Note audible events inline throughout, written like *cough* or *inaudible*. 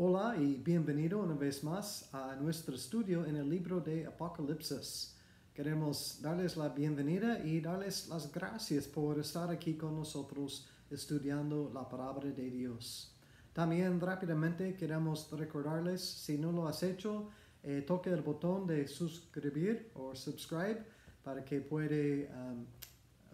Hola y bienvenido una vez más a nuestro estudio en el libro de Apocalipsis. Queremos darles la bienvenida y darles las gracias por estar aquí con nosotros estudiando la palabra de Dios. También rápidamente queremos recordarles, si no lo has hecho, eh, toque el botón de suscribir o subscribe para que puede um,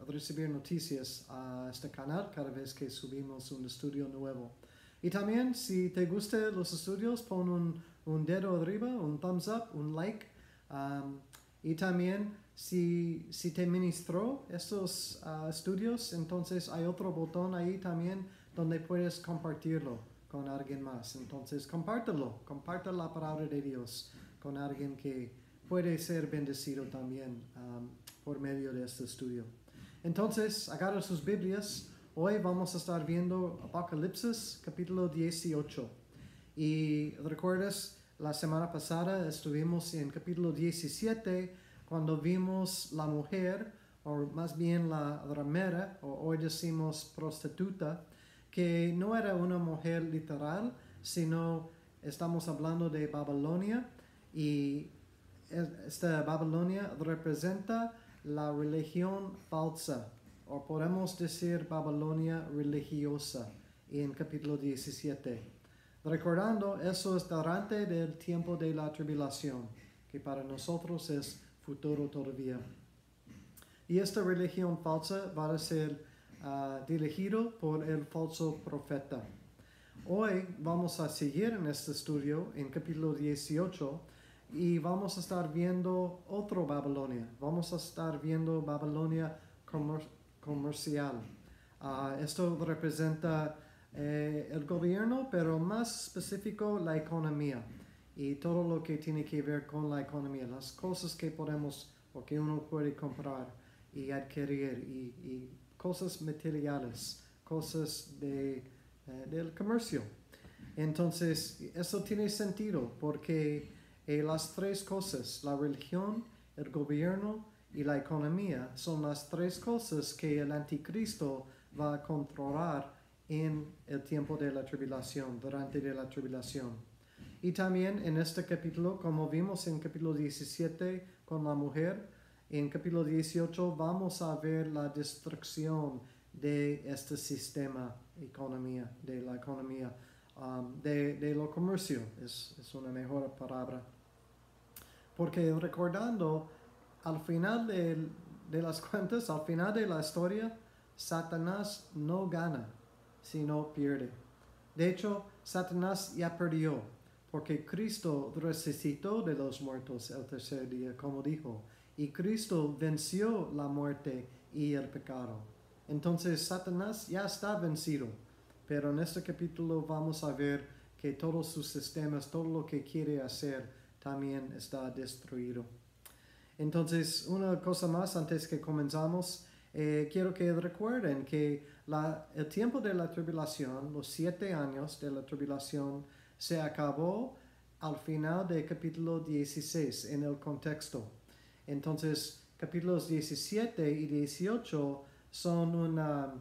recibir noticias a este canal cada vez que subimos un estudio nuevo. Y también, si te gustan los estudios, pon un, un, dedo arriba, un thumbs up, un like. Um, y también, si, si te ministró estos uh, estudios, entonces hay otro botón ahí también donde puedes compartirlo con alguien más. Entonces, compártelo, comparte la palabra de Dios con alguien que puede ser bendecido también um, por medio de este estudio. Entonces, agarra sus Biblias. Hoy vamos a estar viendo Apocalipsis capítulo 18. Y recuerdas, la semana pasada estuvimos en capítulo 17 cuando vimos la mujer, o más bien la ramera, o hoy decimos prostituta, que no era una mujer literal, sino estamos hablando de Babilonia y esta Babilonia representa la religión falsa o podemos decir Babilonia religiosa en capítulo 17. Recordando, eso es durante el tiempo de la tribulación, que para nosotros es futuro todavía. Y esta religión falsa va a ser uh, dirigido por el falso profeta. Hoy vamos a seguir en este estudio en capítulo 18 y vamos a estar viendo otro Babilonia. Vamos a estar viendo Babilonia comercial. Uh, esto representa eh, el gobierno, pero más específico la economía y todo lo que tiene que ver con la economía, las cosas que podemos o que uno puede comprar y adquirir y, y cosas materiales, cosas de, eh, del comercio. Entonces, eso tiene sentido porque eh, las tres cosas, la religión, el gobierno y la economía son las tres cosas que el anticristo va a controlar en el tiempo de la tribulación, durante de la tribulación. Y también en este capítulo, como vimos en capítulo 17 con la mujer, en capítulo 18 vamos a ver la destrucción de este sistema economía, de la economía, um, de, de, lo comercio, es, es una mejor palabra. Porque recordando al final de, las *laughs* cuentas, al final de la historia, Satanás no gana, sino pierde. De hecho, Satanás ya perdió, porque Cristo resucitó de los muertos el tercer día, como dijo, y Cristo venció la muerte y el pecado. Entonces, Satanás ya está vencido, pero en este capítulo vamos a ver que todos sus sistemas, todo lo que quiere hacer, también está destruido. Entonces, una cosa más antes que comenzamos, eh, quiero que recuerden que el tiempo de la tribulación, los siete años de la tribulación, se acabó al final del capítulo 16 en el contexto. Entonces, capítulos 17 y 18 son una,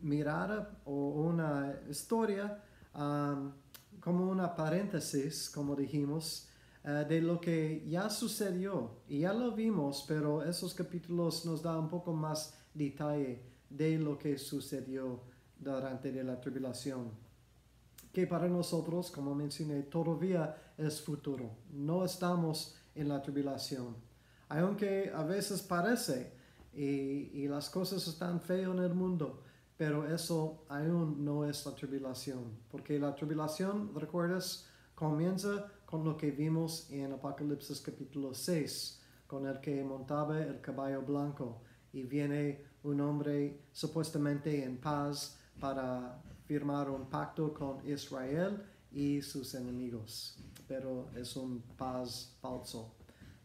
mirada o una historia um, como una paréntesis, como dijimos, eh, de lo que ya sucedió. Y ya lo vimos, pero esos capítulos nos dan un poco más detalle de lo que sucedió durante la tribulación. Que para nosotros, como mencioné, todavía es futuro. No estamos en la tribulación. Aunque a veces parece y, y las cosas están feas en el mundo, pero eso aún no es la tribulación. Porque la tribulación, recuerdas, comienza con lo que vimos en Apocalipsis capítulo 6, con el que montaba el caballo blanco y viene un hombre supuestamente en paz para firmar un pacto con Israel y sus enemigos, pero es un paz falso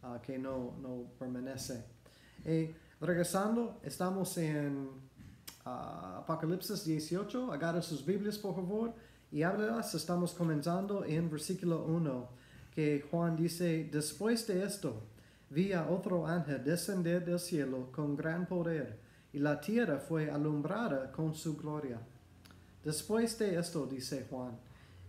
uh, que no, no permanece. Y regresando, estamos en uh, Apocalipsis 18, agarra sus Biblias por favor y hablas, estamos comenzando en versículo 1, que Juan dice, después de esto, vi a otro ángel descender del cielo con gran poder, y la tierra fue alumbrada con su gloria. Después de esto, dice Juan.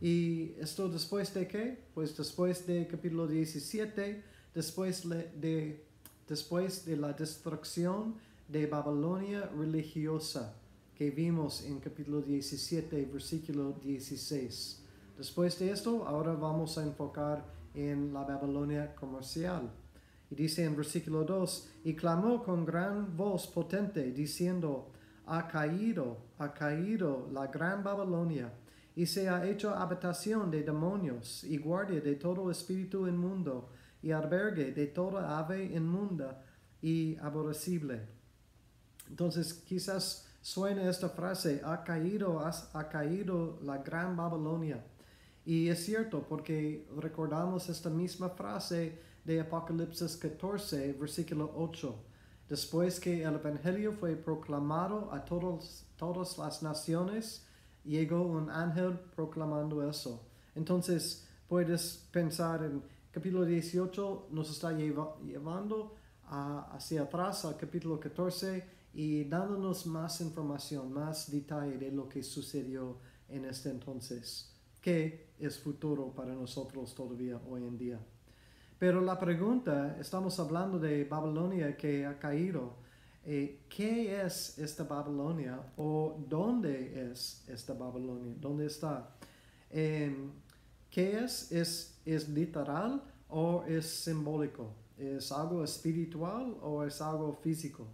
¿Y esto después de qué? Pues después de capítulo 17, después de, después de la destrucción de Babilonia religiosa que vimos en capítulo 17, versículo 16. Después de esto, ahora vamos a enfocar en la Babilonia comercial. Y dice en versículo 2, y clamó con gran voz potente, diciendo, ha caído, ha caído la gran Babilonia, y se ha hecho habitación de demonios, y guardia de todo espíritu inmundo, y albergue de toda ave inmunda y aborrecible. Entonces quizás suene esta frase, ha caído, ha caído la gran Babilonia. Y es cierto, porque recordamos esta misma frase de Apocalipsis 14, versículo 8. Después que el Evangelio fue proclamado a todos, todas las naciones, llegó un ángel proclamando eso. Entonces, puedes pensar en capítulo 18, nos está llevando hacia atrás al capítulo 14 y dándonos más información, más detalle de lo que sucedió en este entonces, que es futuro para nosotros todavía hoy en día. Pero la pregunta, estamos hablando de Babilonia que ha caído. Eh, ¿Qué es esta Babilonia o dónde es esta Babilonia? ¿Dónde está? Em, ¿Qué es? es? ¿Es literal o es simbólico? ¿Es algo espiritual o es algo físico?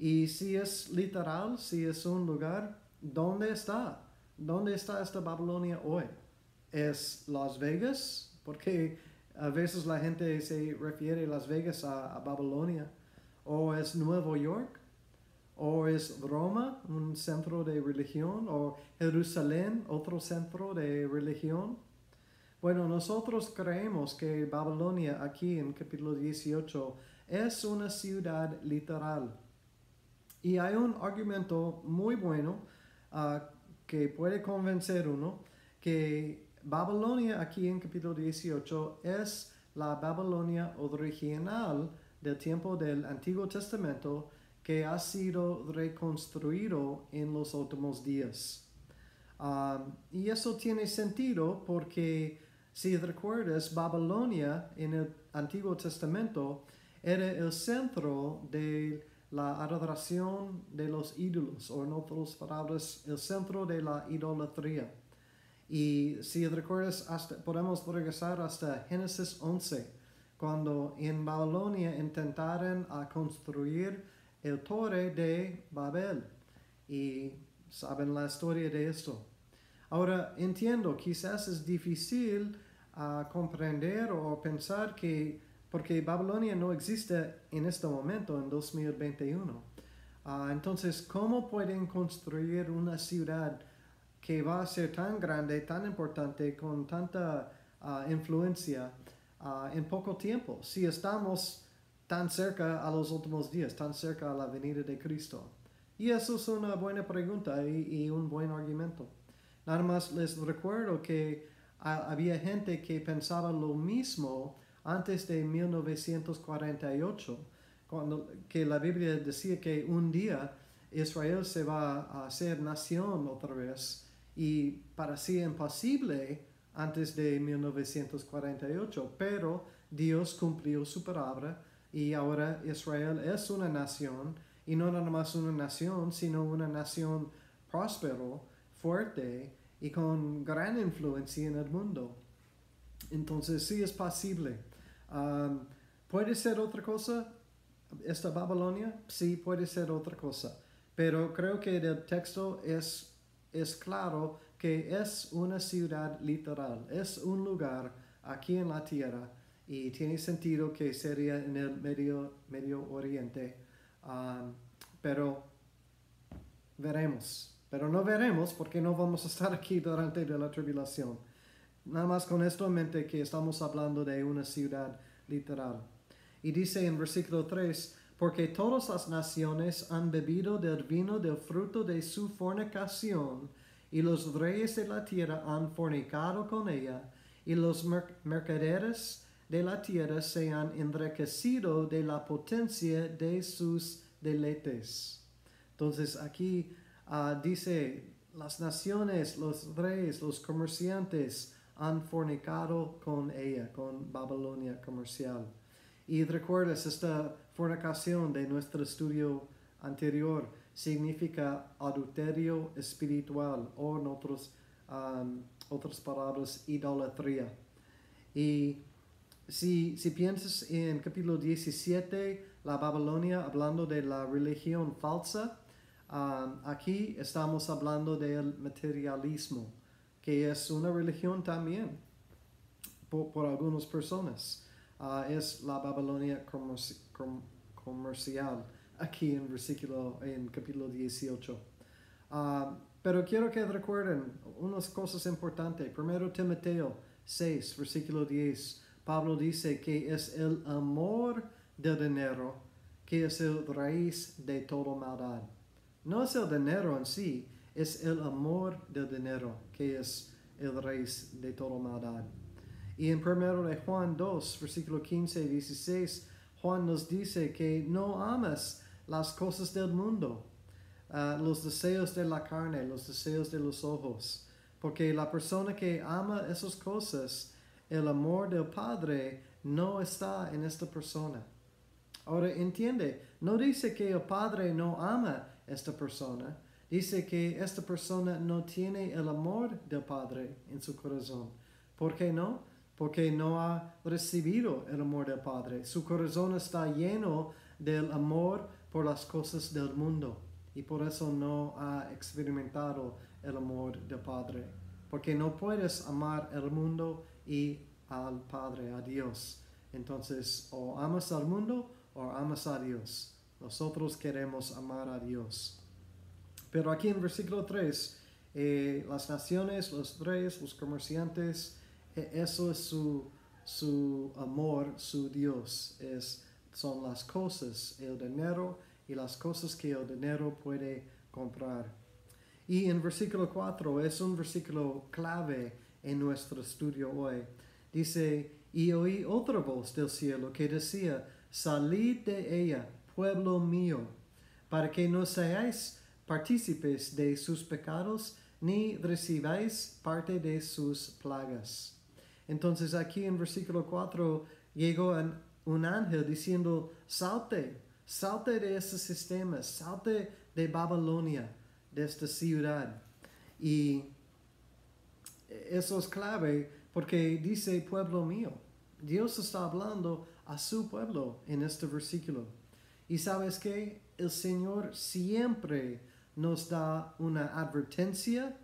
Y si es literal, si es un lugar, ¿dónde está? ¿Dónde está esta Babilonia hoy? ¿Es Las Vegas? Porque a veces la gente se refiere Las Vegas a, Babilonia. O es Nueva York. O es Roma, un centro de religión. O Jerusalén, otro centro de religión. Bueno, nosotros creemos que Babilonia aquí en capítulo 18 es una ciudad literal. Y hay un argumento muy bueno ah, que puede convencer uno que Babilonia aquí en capítulo 18 es la Babilonia original del tiempo del Antiguo Testamento que ha sido reconstruido en los últimos días. Um, y eso tiene sentido porque si recuerdas, Babilonia en el Antiguo Testamento era el centro de la adoración de los ídolos, o en otras palabras, el centro de la idolatría. Y si recuerdas, hasta, podemos regresar hasta Génesis 11, cuando en Babilonia intentaron a construir el torre de Babel. Y saben la historia de esto. Ahora entiendo, quizás es difícil uh, comprender o pensar que, porque Babilonia no existe en este momento, en 2021. Ah, entonces, ¿cómo pueden construir una ciudad que va a ser tan grande, tan importante, con tanta ah, influencia ah, en poco tiempo, si estamos tan cerca a los últimos días, tan cerca a la venida de Cristo? Y eso es una buena pregunta y, un buen argumento. Nada más les recuerdo que había gente que pensaba lo mismo antes de 1948, cuando que la Biblia decía que un día Israel se va a hacer nación otra vez y parecía imposible antes de 1948, pero Dios cumplió su palabra y ahora Israel es una nación y no nada más una nación, sino una nación próspero, fuerte y con gran influencia en el mundo. Entonces sí es posible. Um, ¿Puede ser otra cosa esta Babilonia? Sí, puede ser otra cosa. Pero creo que el texto es es claro que es una ciudad literal, es un lugar aquí en la tierra y tiene sentido que sería en el Medio, medio Oriente, um, pero veremos. Pero no veremos porque no vamos a estar aquí durante la tribulación. Nada más con esto en mente que estamos hablando de una ciudad literal. Y dice en versículo 3, porque todas las naciones han bebido del vino del fruto de su fornicación, y los reyes de la tierra han fornicado con ella, y los mercaderes de la tierra se han enriquecido de la potencia de sus deleites. Entonces aquí ah, dice las naciones, los reyes, los comerciantes han fornicado con ella, con Babilonia comercial. Y recuerdas esta fornicación de nuestro estudio anterior significa adulterio espiritual o en otros, um, otras palabras, idolatría. Y si, si piensas en capítulo 17, la Babilonia, hablando de la religión falsa, um, aquí estamos hablando del materialismo, que es una religión también por, por algunas personas. Uh, es la Babilonia comerci com comercial aquí en versículo en capítulo 18. Uh, pero quiero que recuerden unas cosas importantes. Primero Timoteo 6, versículo 10. Pablo dice que es el amor del dinero que es el raíz de toda maldad. No es el dinero en sí, es el amor del dinero que es el raíz de toda maldad. Y en primero de Juan 2, versículo 15 y 16, Juan nos dice que no amas las cosas del mundo, uh, los deseos de la carne, los deseos de los ojos, porque la persona que ama esas cosas, el amor del Padre no está en esta persona. Ahora entiende, no dice que el Padre no ama esta persona, dice que esta persona no tiene el amor del Padre en su corazón. ¿Por qué no? porque no ha recibido el amor del Padre. Su corazón está lleno del amor por las cosas del mundo y por eso no ha experimentado el amor del Padre. Porque no puedes amar el mundo y al Padre, a Dios. Entonces, o amas al mundo o amas a Dios. Nosotros queremos amar a Dios. Pero aquí en versículo 3, eh, las naciones, los reyes, los comerciantes, e, eso es su, su amor, su Dios. Es, son las cosas, el dinero y las cosas que el dinero puede comprar. Y en versículo 4 es un versículo clave en nuestro estudio hoy. Dice, y oí otra voz del cielo que decía, salid de ella, pueblo mío, para que no seáis partícipes de sus pecados, ni recibáis parte de sus plagas. Entonces aquí en versículo 4 llegó un ángel diciendo, salte, salte de este sistema, salte de Babilonia, de esta ciudad. Y eso es clave porque dice pueblo mío. Dios está hablando a su pueblo en este versículo. Y sabes que el Señor siempre nos da una advertencia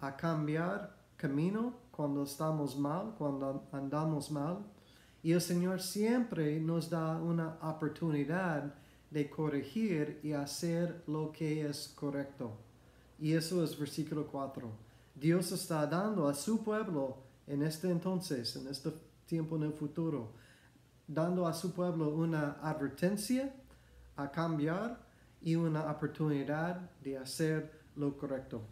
a cambiar camino cuando estamos mal, cuando andamos mal. Y el Señor siempre nos da una oportunidad de corregir y hacer lo que es correcto. Y eso es versículo 4. Dios está dando a su pueblo en este entonces, en este tiempo en el futuro, dando a su pueblo una advertencia a cambiar y una oportunidad de hacer lo correcto.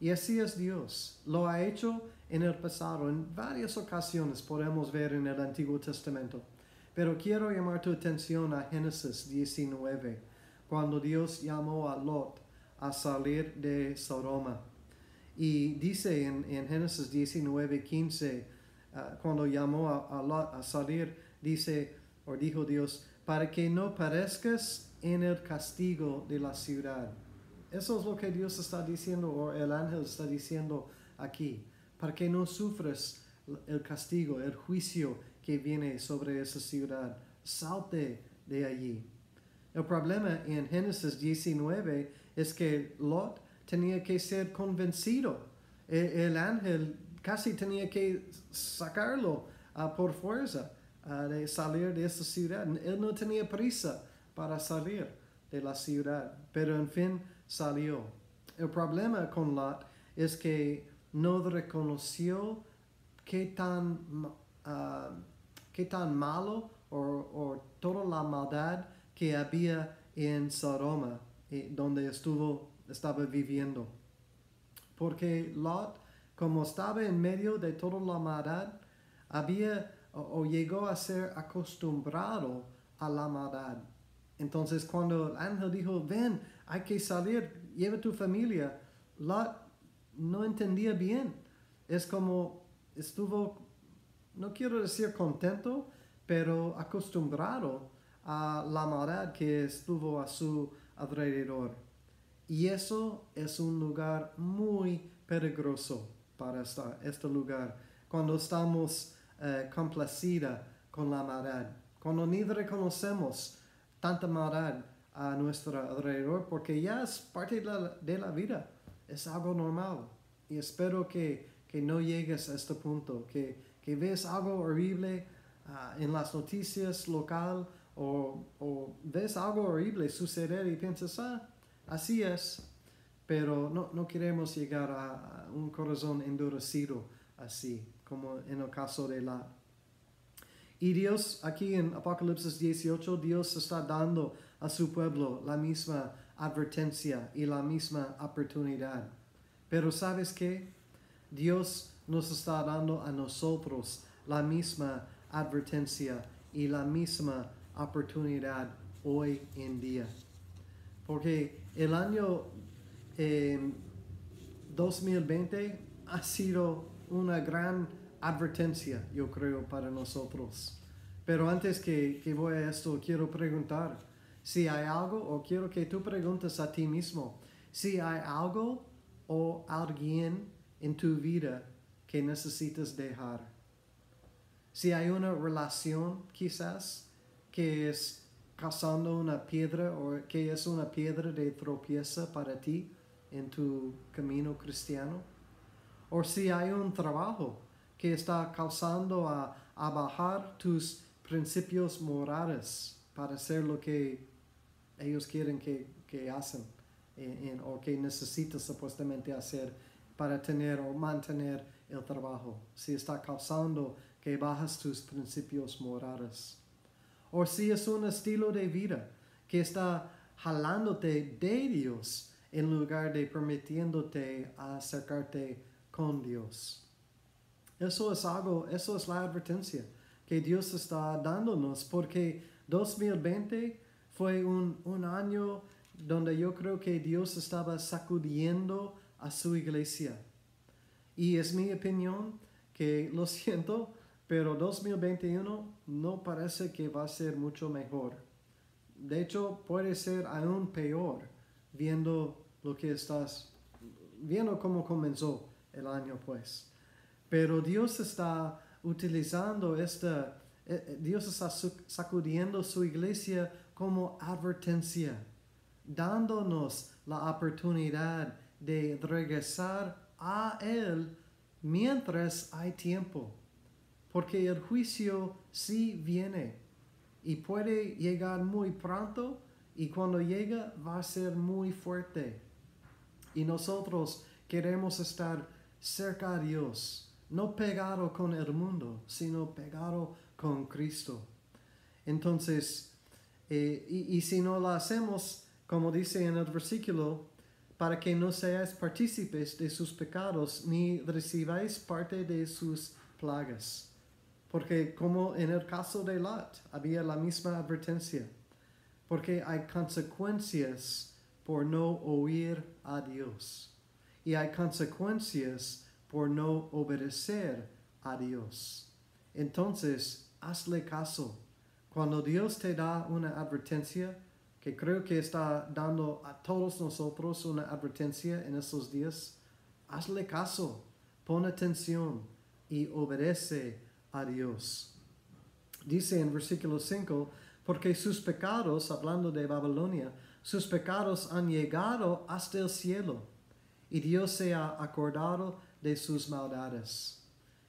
Y así es Dios. Lo ha hecho en el pasado. En varias ocasiones podemos ver en el Antiguo Testamento. Pero quiero llamar tu atención a Génesis 19, cuando Dios llamó a Lot a salir de Sodoma. Y dice en, Génesis 19, 15, ah, cuando llamó a, a, Lot a salir, dice, o dijo Dios, para que no parezcas en el castigo de la ciudad. Eso es lo que Dios está diciendo, o el ángel está diciendo aquí para que no sufras el castigo, el juicio que viene sobre esa ciudad. Salte de allí. El problema en Génesis 19 es que Lot tenía que ser convencido. E, el, ángel casi tenía que sacarlo uh, por fuerza uh, de salir de esa ciudad. Él no tenía prisa para salir de la ciudad, pero en fin salió. El problema con Lot es que no reconoció qué tan, uh, qué tan malo o, toda la maldad que había en Sodoma, eh, donde estuvo, estaba viviendo. Porque Lot, como estaba en medio de toda la maldad, había o, llegó a ser acostumbrado a la maldad. Entonces cuando el ángel dijo, ven, hay que salir, lleva tu familia, Lot no entendía bien. Es como estuvo, no quiero decir contento, pero acostumbrado a la maldad que estuvo a su alrededor. Y eso es un lugar muy peligroso para estar, este lugar. Cuando estamos eh, complacida con la maldad, cuando ni reconocemos tanta maldad a nuestro alrededor, porque ya es parte de la, vida, es algo normal. Y espero que, que no llegues a este punto, que, que ves algo horrible ah, en las noticias local o, o, ves algo horrible suceder y piensas, ah, así es, pero no, no queremos llegar a un corazón endurecido así, como en el caso de la y Dios, aquí en Apocalipsis 18, Dios está dando a su pueblo la misma advertencia y la misma oportunidad. Pero ¿sabes qué? Dios nos está dando a nosotros la misma advertencia y la misma oportunidad hoy en día. Porque el año 2020 ha sido una gran advertencia, yo creo, para nosotros. Pero antes que, que voy a esto, quiero preguntar si hay algo, o quiero que tú preguntes a ti mismo, si hay algo o alguien en tu vida que necesitas dejar. Si hay una relación quizás que es causando una piedra o que es una piedra de tropieza para ti en tu camino cristiano. O si hay un trabajo que está causando a, bajar tus principios morales para hacer lo que ellos quieren que, que hacen o que necesitas supuestamente hacer para tener o mantener el trabajo. Si está causando que bajas tus principios morales. O si es un estilo de vida que está jalándote de Dios en lugar de permitiéndote acercarte con Dios. Eso es algo, eso es la advertencia que Dios está dándonos, porque 2020 fue un, un año donde yo creo que Dios estaba sacudiendo a su iglesia. Y es mi opinión que lo *laughs* siento, pero 2021 no parece que va a ser mucho mejor. De hecho, puede ser aún peor viendo lo que estás, viendo cómo comenzó el año, pues. Pero Dios está utilizando esta, eh, eh, Dios está sacudiendo su iglesia como advertencia, dándonos la oportunidad de regresar a Él mientras hay tiempo, porque el juicio sí viene y puede llegar muy pronto y cuando llega va a ser muy fuerte. Y nosotros queremos estar cerca a Dios no pegado con el mundo, sino pegado con Cristo. Entonces, eh, y, si no lo hacemos, como dice en el versículo, para que no seáis partícipes de sus pecados, ni recibáis parte de sus plagas. Porque como en el caso de Lot, había la misma advertencia. Porque hay consecuencias por no oír a Dios. Y hay consecuencias por no obedecer a Dios. Entonces, hazle caso. Cuando Dios te da una advertencia, que creo que está dando a todos nosotros una advertencia en estos días, hazle caso, pon atención y obedece a Dios. Dice en versículo 5, porque sus pecados, hablando de Babilonia, sus pecados han llegado hasta el cielo, y Dios se ha acordado de sus maldades.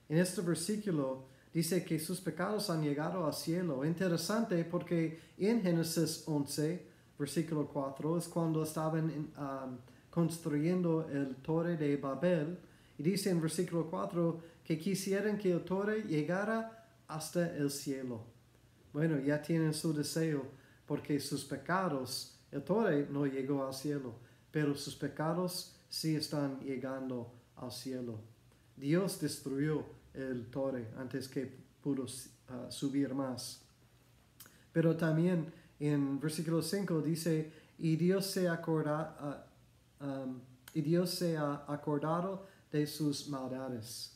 En este versículo dice que sus pecados han llegado al cielo. Interesante porque en Génesis 11, versículo 4, es cuando estaban um, construyendo el torre de Babel. Y dice en versículo 4 que quisieran que el torre llegara hasta el cielo. Bueno, ya tienen su deseo porque sus pecados, el torre no llegó al cielo, pero sus pecados sí están llegando al cielo. Dios destruyó el torre antes que pudo uh, subir más. Pero también en versículo 5 dice, y Dios se acorda, um, y Dios se ha acordado de sus maldades.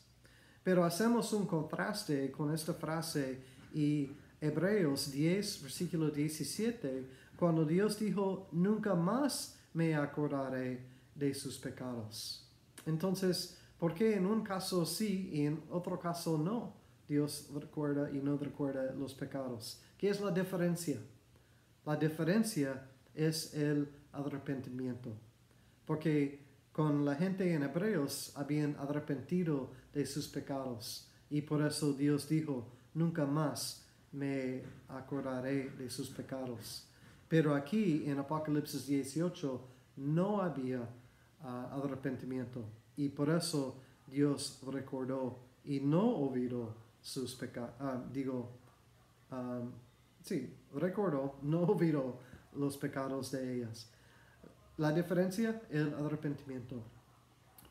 Pero hacemos un contraste con esta frase y Hebreos 10, versículo 17, cuando Dios dijo, nunca más me acordaré de sus pecados. Entonces, ¿por qué en un caso sí y en otro caso no? Dios recuerda y no recuerda los pecados. ¿Qué es la diferencia? La diferencia es el arrepentimiento. Porque con la gente en Hebreos habían arrepentido de sus pecados. Y por eso Dios dijo, nunca más me acordaré de sus pecados. Pero aquí en Apocalipsis 18 no había ah, arrepentimiento. Y por eso Dios recordó y no olvidó sus pecados. Ah, digo, ah, sí, recordó, no *laughs* olvidó los pecados de ellas. La diferencia, el arrepentimiento.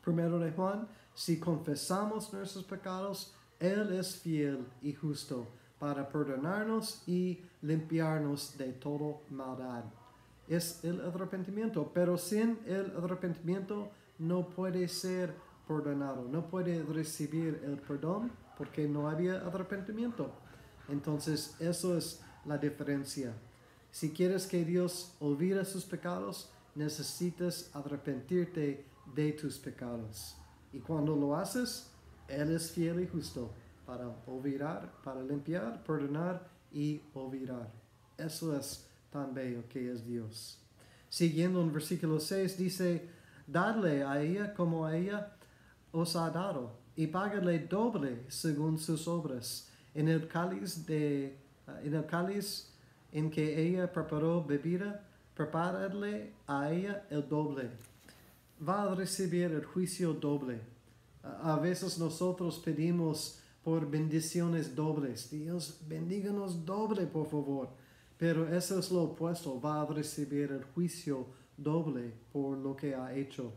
Primero de Juan, si confesamos nuestros pecados, Él es fiel y justo para perdonarnos y limpiarnos de toda maldad. Es el arrepentimiento, pero sin el arrepentimiento no puede ser perdonado, no puede recibir el perdón porque no había arrepentimiento. Entonces, eso es la diferencia. Si quieres que Dios olvide sus pecados, necesitas arrepentirte de tus pecados. Y cuando lo haces, Él es fiel y justo para olvidar, para limpiar, perdonar y olvidar. Eso es tan bello que es Dios. Siguiendo en versículo 6 dice, dadle a ella como a ella os ha dado, y págale doble según sus obras. En el cáliz de, en el cáliz en que ella preparó bebida, preparadle a ella el doble. Va a recibir el juicio doble. A veces nosotros pedimos por bendiciones dobles. Dios, bendíganos doble, por favor. Pero eso es lo opuesto. Va a recibir el juicio doble por lo que ha hecho.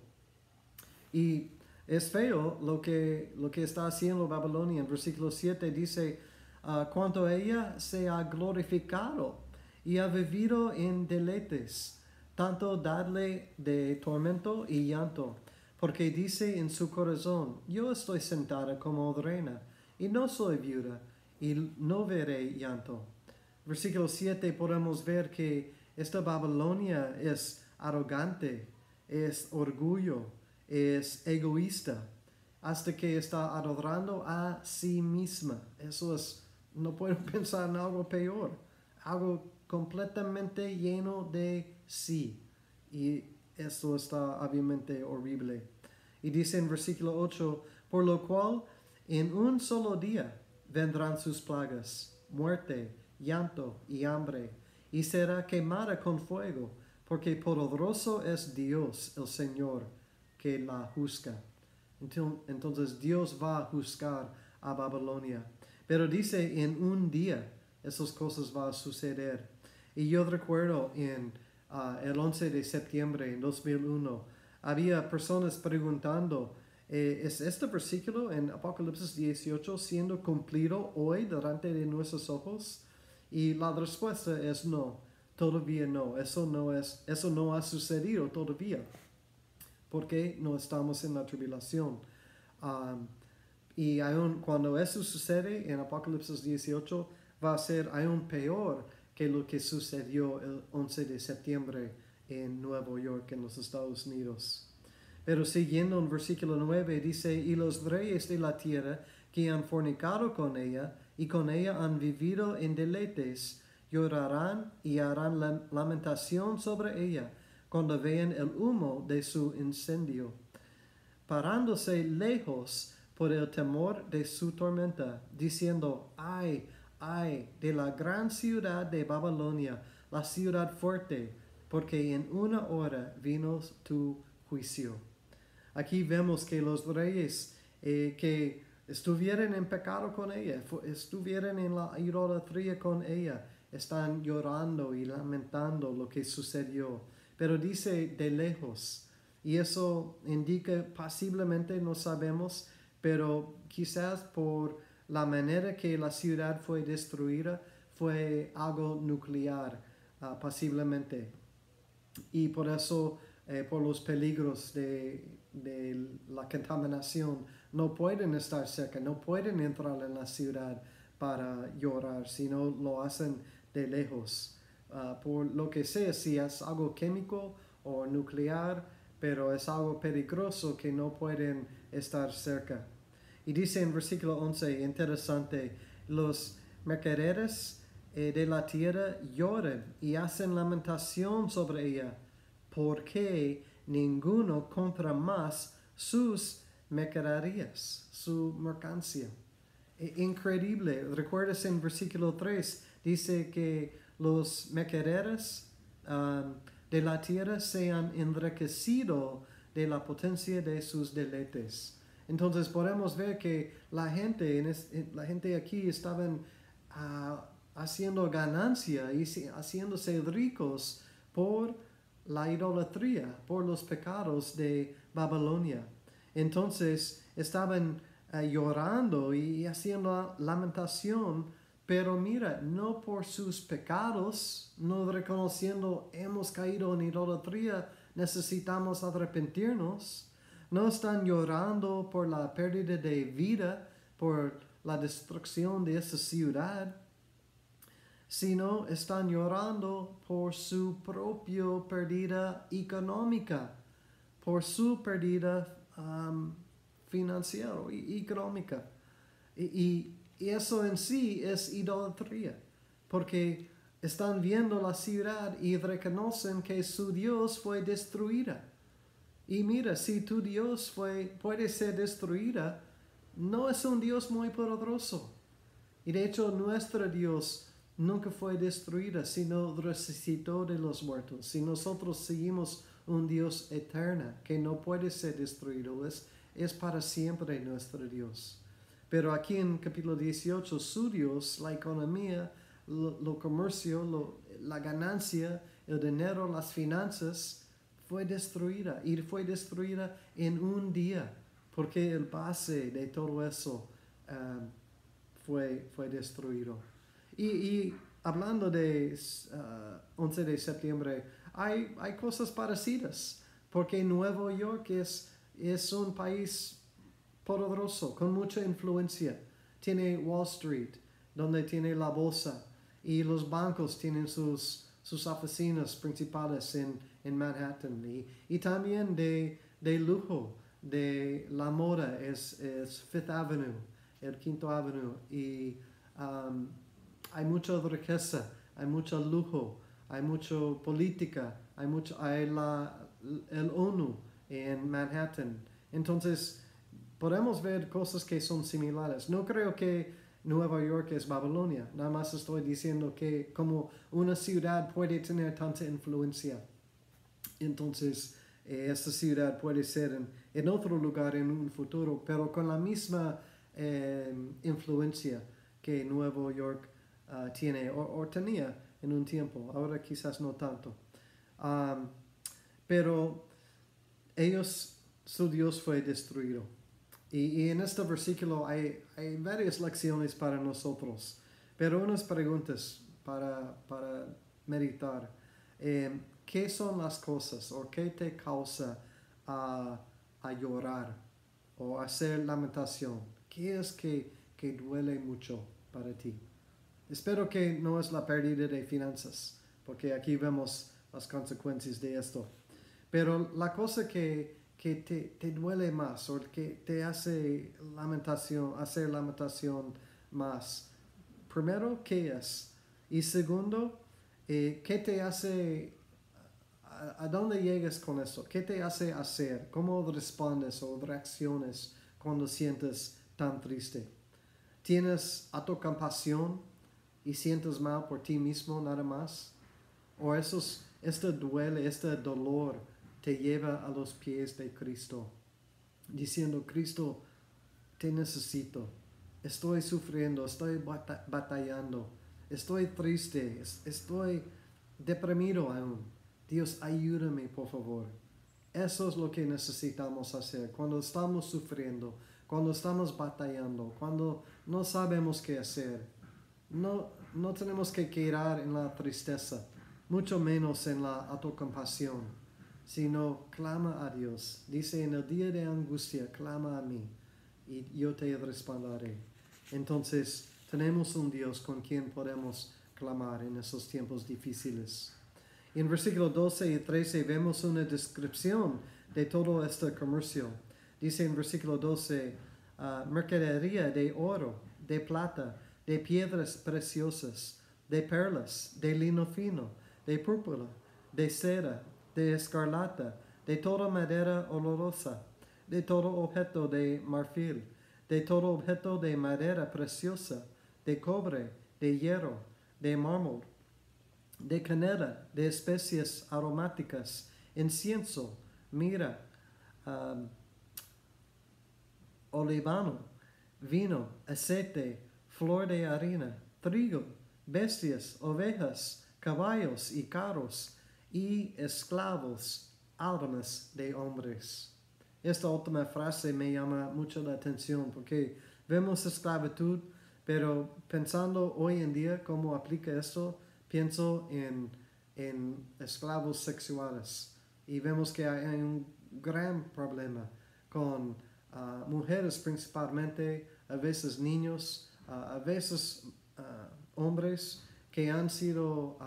Y es feo lo que, lo que está haciendo Babilonia. En versículo 7 dice, uh, cuanto ella se ha glorificado y ha vivido en deleites, tanto dadle de tormento y llanto, porque dice en su corazón, yo estoy sentada como reina, y no soy viuda, y no veré llanto. Versículo 7 podemos ver que esta Babilonia es arrogante, es orgullo, es egoísta, hasta que está adorando a sí misma. Eso es, no puedo *laughs* pensar en algo peor, algo completamente lleno de sí. Y esto está obviamente horrible. Y dice en versículo 8, por lo cual en un solo día vendrán sus plagas, muerte, llanto y hambre, y será quemada con fuego, porque poderoso es Dios el Señor que la juzga. Entonces Dios va a juzgar a Babilonia. Pero dice en un día esas cosas van a suceder. Y yo recuerdo en ah, el 11 de septiembre en 2001, había personas preguntando, eh, ¿es este versículo en Apocalipsis 18 siendo cumplido hoy delante de nuestros ojos? Y la respuesta es no, todavía no, eso no, es, eso no ha sucedido todavía, porque no estamos en la tribulación. y aún cuando eso sucede en Apocalipsis 18, va a ser aún peor que lo que sucedió el 11 de septiembre en Nueva York, en los Estados Unidos. Pero siguiendo en versículo 9 dice, y los reyes de la tierra que han fornicado con ella y con ella han vivido en deleites, llorarán y harán lamentación sobre ella cuando vean el humo de su incendio, parándose lejos por el temor de su tormenta, diciendo, ay, ay de la gran ciudad de Babilonia, la ciudad fuerte, porque en una hora vino tu juicio. Aquí vemos que los reyes eh, que estuvieran en pecado con ella, estuvieran en la idolatría con ella, están llorando y lamentando lo que sucedió. Pero dice de lejos, y eso indica posiblemente, no sabemos, pero quizás por la manera que la ciudad fue destruida fue algo nuclear, uh, posiblemente. Y por eso eh, por los peligros de, de la contaminación, no pueden estar cerca, no pueden entrar en la ciudad para llorar, sino lo hacen de lejos. Ah, por lo que sea, si es algo químico o nuclear, pero es algo peligroso que no pueden estar cerca. Y dice en versículo 11, interesante, los mercaderes eh, de la tierra lloran y hacen lamentación sobre ella, porque ninguno compra más sus mercaderías, su mercancía. E, increíble. Recuerdas en versículo 3, dice que los mercaderes um, de la tierra se han enriquecido de la potencia de sus deleites. Entonces podemos ver que la gente, en la gente aquí estaban uh, haciendo ganancia y haciéndose ricos por la idolatría, por los pecados de Babilonia. Entonces estaban uh, llorando y haciendo lamentación pero mira, no por sus pecados, no reconociendo hemos caído en idolatría, necesitamos arrepentirnos. No están llorando por la pérdida de vida, por la destrucción de esa ciudad, sino están llorando por su propia pérdida económica, por su pérdida financiera y económica. y y eso en sí es idolatría, porque están viendo la ciudad y reconocen que su Dios fue destruida. Y mira, si tu Dios fue, puede ser destruida, no es un Dios muy poderoso. Y de hecho nuestro Dios nunca fue destruida, sino resucitó de los muertos. Si nosotros seguimos un Dios eterno que no puede ser destruido, es, es para siempre nuestro Dios. Pero aquí en capítulo 18, su Dios, la economía, lo, comercio, la ganancia, el dinero, las finanzas, fue destruida y fue destruida en un día, porque el base de todo eso um, fue, fue destruido. Y, hablando de 11 uh, de septiembre, hay, hay cosas parecidas, porque Nueva York es, es un país poderoso, con mucha influencia. Tiene Wall Street, donde tiene la bolsa, y los bancos tienen sus, sus oficinas principales en, en Manhattan. Y, también de, de, lujo, de la moda, es, es, Fifth Avenue, el Quinto Avenue. Y um, hay mucha riqueza, hay mucho lujo, hay mucha política, hay, mucho, hay la, el ONU en Manhattan. Entonces, podemos ver cosas que son similares. No creo que Nueva York es Babilonia, nada más estoy diciendo que como una ciudad puede tener tanta influencia, entonces eh, esta ciudad puede ser en, otro lugar en un futuro, pero con la misma eh, influencia que Nueva York ah, tiene o, tenía en un tiempo, ahora quizás no tanto. pero ellos, su Dios fue destruido y, en este versículo hay, varias lecciones para nosotros, pero unas preguntas para, meditar. Eh, ¿Qué son las cosas o qué te causa a, llorar o hacer lamentación? ¿Qué es que, que duele mucho para ti? Espero que no es la pérdida de finanzas, porque aquí vemos las consecuencias de esto. Pero la cosa que que te, duele más o que te hace lamentación, hacer lamentación más. Primero, ¿qué es? Y segundo, eh, ¿qué te hace, a, dónde llegas con eso? ¿Qué te hace hacer? ¿Cómo respondes o reacciones cuando sientes tan triste? ¿Tienes autocompasión y sientes mal por ti mismo nada más? ¿O eso, este duele, este dolor? te lleva a los pies de Cristo, diciendo, Cristo, te necesito, estoy sufriendo, estoy batallando, estoy triste, estoy deprimido aún. Dios, ayúdame, por favor. Eso es lo que necesitamos hacer cuando estamos sufriendo, cuando estamos batallando, cuando no sabemos qué hacer. No, no tenemos que quedar en la tristeza, mucho menos en la autocompasión sino clama a Dios. Dice, en el día de angustia, clama a mí y yo te responderé. Entonces, tenemos un Dios con quien podemos clamar en esos tiempos difíciles. En versículo 12 y 13 vemos una descripción de todo este comercio. Dice en versículo 12, ah, mercadería de oro, de plata, de piedras preciosas, de perlas, de lino fino, de púrpura, de seda, de escarlata, de toda madera olorosa, de todo objeto de marfil, de todo objeto de madera preciosa, de cobre, de hierro, de mármol, de canela, de especies aromáticas, incienso, mira, um, olivano, vino, aceite, flor de harina, trigo, bestias, ovejas, caballos y carros, y esclavos, almas de hombres. Esta última frase me llama mucho la atención porque vemos esclavitud, pero pensando hoy en día cómo aplica esto, pienso en, en esclavos sexuales y vemos que hay, un gran problema con ah, mujeres principalmente, a veces niños, a veces ah, hombres que han sido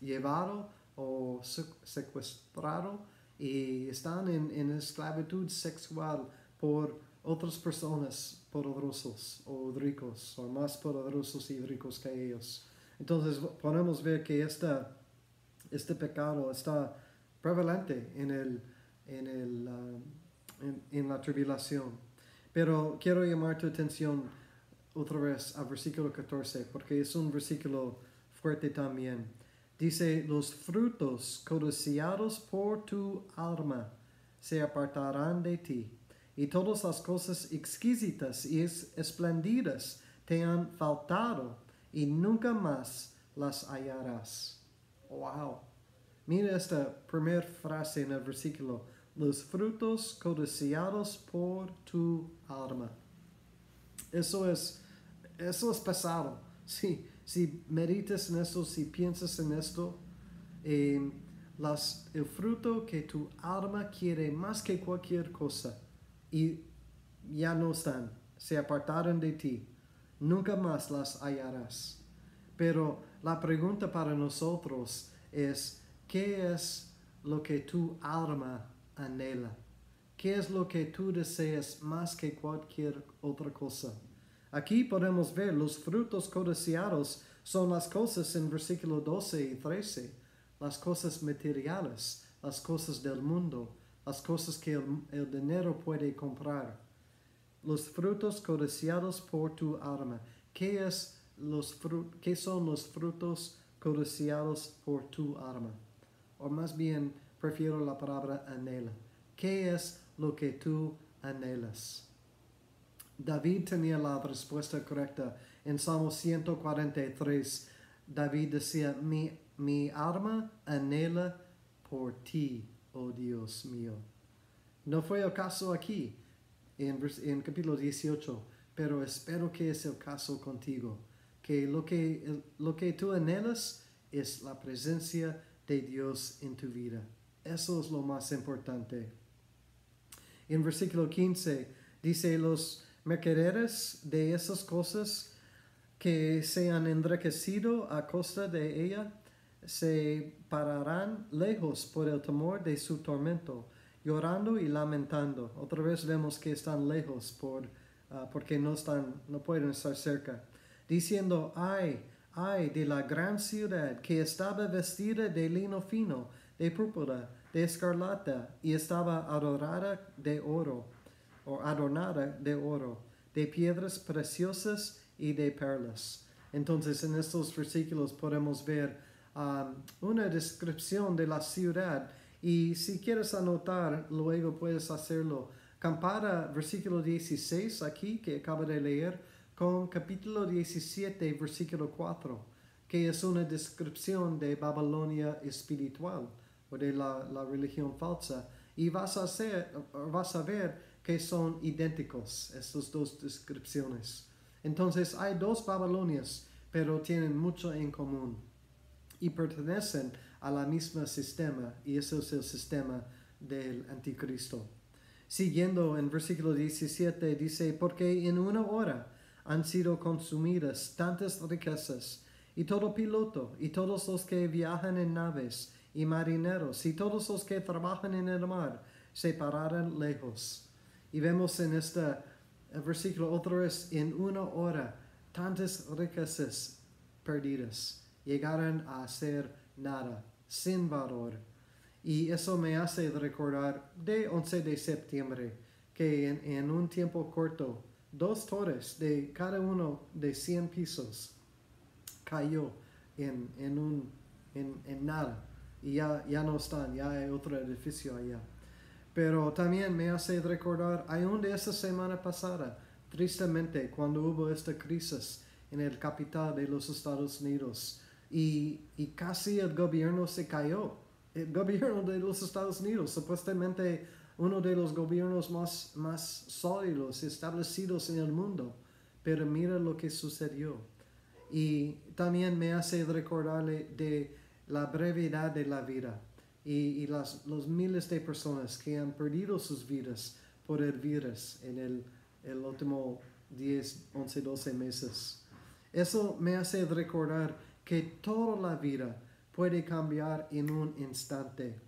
llevados o secuestrado y están en, en, esclavitud sexual por otras personas poderosos o ricos o más poderosos y ricos que ellos. Entonces podemos ver que esta, este pecado está prevalente en, el, en, el, en, en la tribulación. Pero quiero llamar tu atención otra vez al versículo 14 porque es un versículo fuerte también. Dice, los frutos codiciados por tu alma se apartarán de ti, y todas las cosas exquisitas y espléndidas te han faltado, y nunca más las hallarás. Wow. Mira esta primera frase en el versículo. Los frutos codiciados por tu alma. Eso es, eso es pesado. Sí, si meditas en esto, si piensas en esto, eh, las, el fruto que tu alma quiere más que cualquier cosa y ya no están, se apartaron de ti, nunca más las hallarás. Pero la pregunta para nosotros es, ¿qué es lo que tu alma anhela? ¿Qué es lo que tú deseas más que cualquier otra cosa? Aquí podemos ver los frutos codiciados son las cosas en versículo 12 y 13, las cosas materiales, las cosas del mundo, las cosas que el, dinero puede comprar. Los frutos codiciados por tu alma. ¿Qué, es los ¿Qué son los frutos codiciados por tu alma? O más bien, prefiero la palabra anhela. ¿Qué es lo que tú anhelas? David tenía la respuesta correcta. En Salmo 143, David decía, mi, mi alma anhela por ti, oh Dios mío. No fue el caso aquí, en, en capítulo 18, pero espero que es el caso contigo, que lo que, lo que tú anhelas es la presencia de Dios en tu vida. Eso es lo más importante. En versículo 15 dice, los mercaderes de esas cosas que se han enriquecido a costa de ella se pararán lejos por el temor de su tormento, llorando y lamentando. Otra vez vemos que están lejos por, ah, porque no, están, no pueden estar cerca, diciendo, ay, ay de la gran ciudad que estaba vestida de lino fino, de púrpura, de escarlata, y estaba adorada de oro o adornada de oro, de piedras preciosas y de perlas. Entonces en estos versículos podemos ver um, una descripción de la ciudad y si quieres anotar, luego puedes hacerlo. Compara versículo 16 aquí que acabo de leer con capítulo 17, versículo 4, que es una descripción de Babilonia espiritual o de la, la religión falsa. Y vas a, hacer, vas a ver que son idénticos, estas dos descripciones. Entonces hay dos Babilonias, pero tienen mucho en común y pertenecen a la misma sistema y eso es el sistema del anticristo. Siguiendo en versículo 17 dice, porque en una hora han sido consumidas tantas riquezas y todo piloto y todos los que viajan en naves y marineros y todos los que trabajan en el mar se pararon lejos. Y vemos en este versículo otra vez, en una hora, tantas riquezas perdidas llegaron a ser nada, sin valor. Y eso me hace recordar de 11 de septiembre, que en, un tiempo corto, dos torres de cada uno de 100 pisos cayó en, en, un, en, en nada. Y ya, ya no están, ya hay otro edificio allá. Pero también me hace recordar, aún de esa semana pasada, tristemente, cuando hubo esta crisis en el capital de los Estados Unidos y, y casi el gobierno se cayó. El *laughs* gobierno de los Estados Unidos, supuestamente uno de los gobiernos más, más sólidos establecidos en el mundo. Pero mira lo que sucedió. Y también me hace recordarle de la brevedad de la vida y, las, los miles de personas que han perdido sus vidas por el virus en el, el último 10, 11, 12 meses. Eso me hace recordar que toda la vida puede cambiar en un instante,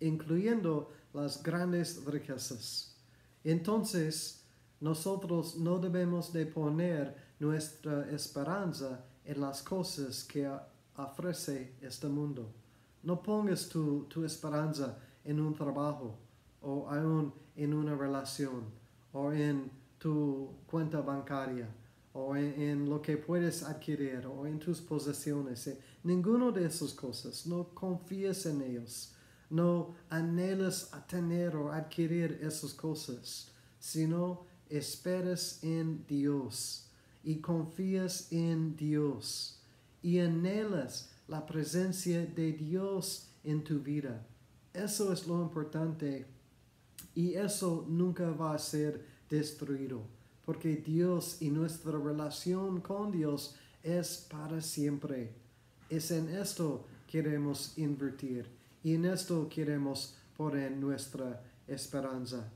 incluyendo las grandes riquezas. Entonces, nosotros no debemos de poner nuestra esperanza en las cosas que ofrece este mundo. No pongas tu, tu esperanza en un trabajo o aún en una relación o en tu cuenta bancaria o en, lo que puedes adquirir o en tus posesiones. Eh, ninguno de esas cosas. No confíes en ellos. No anhelas a tener o adquirir esas cosas, sino esperas en Dios y confías en Dios y anhelas la presencia de Dios en tu vida. Eso es lo importante y eso nunca va a ser destruido, porque Dios y nuestra relación con Dios es para siempre. Es en esto queremos invertir y en esto queremos poner nuestra esperanza.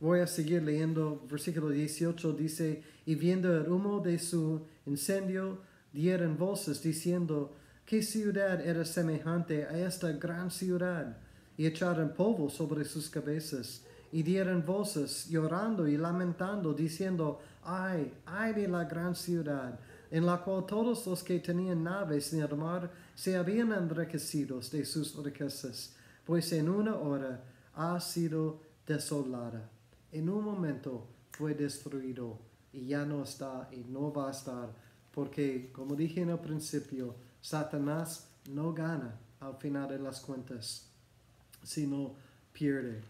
Voy a seguir leyendo versículo 18, dice, y viendo el humo de su incendio, dieron voces diciendo, ¿qué ciudad era semejante a esta gran ciudad? Y echaron polvo sobre sus cabezas, y dieron voces llorando y lamentando, diciendo, ay, ay de la gran ciudad, en la cual todos los que tenían naves en el mar se habían enriquecido de sus riquezas, pues en una hora ha sido desolada. En un momento fue destruido y ya no está y no va a estar porque, como dije en el principio, Satanás no gana al final de las cuentas, sino pierde.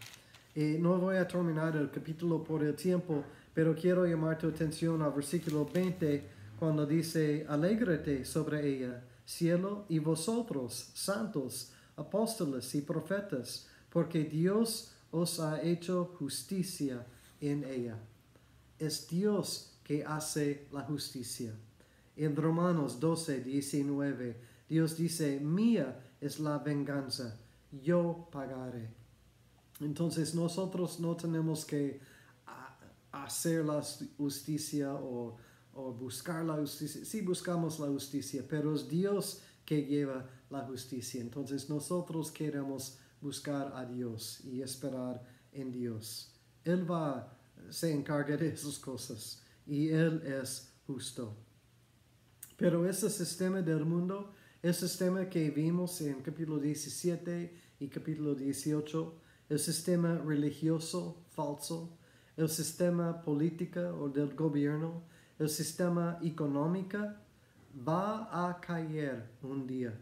Y no voy a terminar el capítulo por el tiempo, pero quiero llamar tu atención al versículo 20 cuando dice, alégrate sobre ella, cielo y vosotros, santos, apóstoles y profetas, porque Dios os ha hecho justicia en ella. Es Dios que hace la justicia. En Romanos 12, 19, Dios dice, mía es la venganza, yo pagaré. Entonces nosotros no tenemos que hacer la justicia o, buscar la justicia. Sí buscamos la justicia, pero es Dios que lleva la justicia. Entonces nosotros queremos buscar a Dios y esperar en Dios. Él va, se encarga de esas cosas y Él es justo. Pero ese sistema del mundo, el sistema que vimos en capítulo 17 y capítulo 18, el sistema religioso falso, el sistema político o del gobierno, el sistema económico, va a caer un día.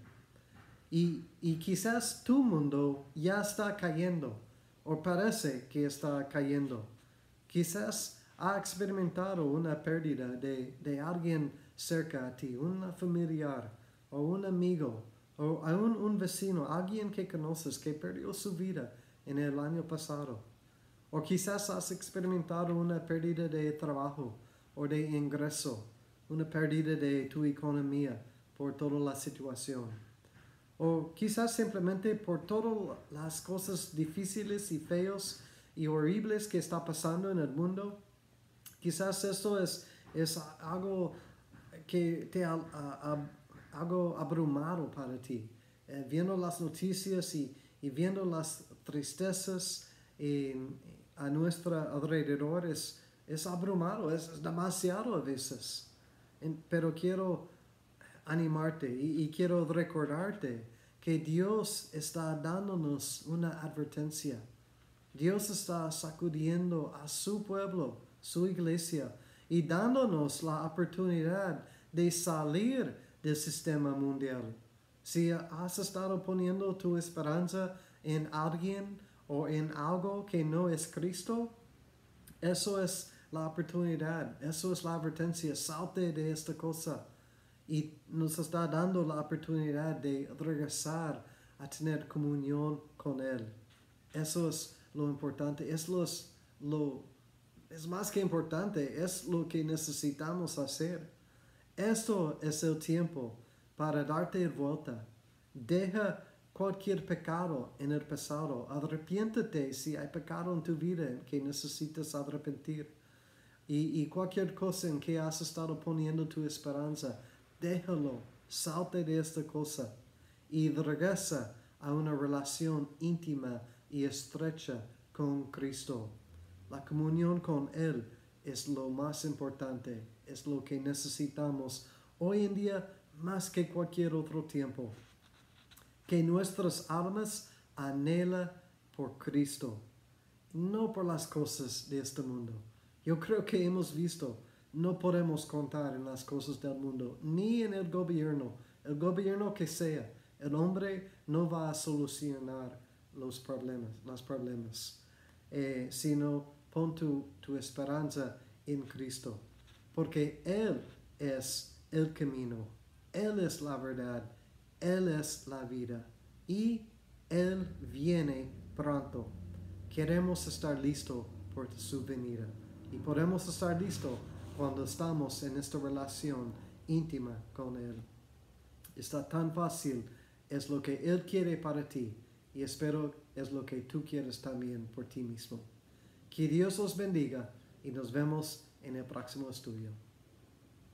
Y, y quizás tu mundo ya está cayendo, o parece que está cayendo. Quizás ha experimentado una pérdida de, de alguien cerca a ti, un familiar o un amigo o aún un vecino, alguien que conoces que perdió su vida en el año pasado. O quizás has experimentado una pérdida de trabajo o de ingreso, una pérdida de tu economía por toda la situación. O quizás simplemente por todas las cosas difíciles y feos y horribles que está pasando en el mundo. Quizás esto es, es algo que te ha algo abrumado para ti. Eh, viendo las noticias y, y, viendo las tristezas a nuestro alrededor es, es abrumado, es, demasiado a veces. pero quiero animarte y, y, quiero recordarte que Dios está dándonos una advertencia. Dios está sacudiendo a su pueblo, su iglesia, y dándonos la oportunidad de salir del sistema mundial. Si has estado poniendo tu esperanza en alguien o en algo que no es Cristo, eso es la oportunidad, eso es la advertencia, salte de esta cosa. Y nos está dando la oportunidad de regresar a tener comunión con Él. Eso es lo importante, es, lo, es más que importante, es lo que necesitamos hacer. Esto es el tiempo para darte vuelta. Deja cualquier pecado en el pasado. Arrepiéntete si hay pecado en tu vida que necesitas arrepentir. Y, y, cualquier cosa en que has estado poniendo tu esperanza, déjalo, salte de esta cosa y regresa a una relación íntima y estrecha con Cristo. La comunión con Él es lo más importante, es lo que necesitamos hoy en día más que cualquier otro tiempo. Que nuestras almas anhela por Cristo, no por las cosas de este mundo. Yo creo que hemos visto, no podemos contar en las cosas del mundo, ni en el gobierno, el gobierno que sea. El hombre no va a solucionar los problemas, los problemas, eh, sino pon tu, tu esperanza en Cristo, porque Él es el camino, Él es la verdad, Él es la vida y Él viene pronto. Queremos estar listos por su venida y podemos estar listos cuando estamos en esta relación íntima con Él. Está tan fácil, es lo que Él quiere para ti y espero es lo que tú quieres también por ti mismo. Que Dios los bendiga y nos vemos en el próximo estudio.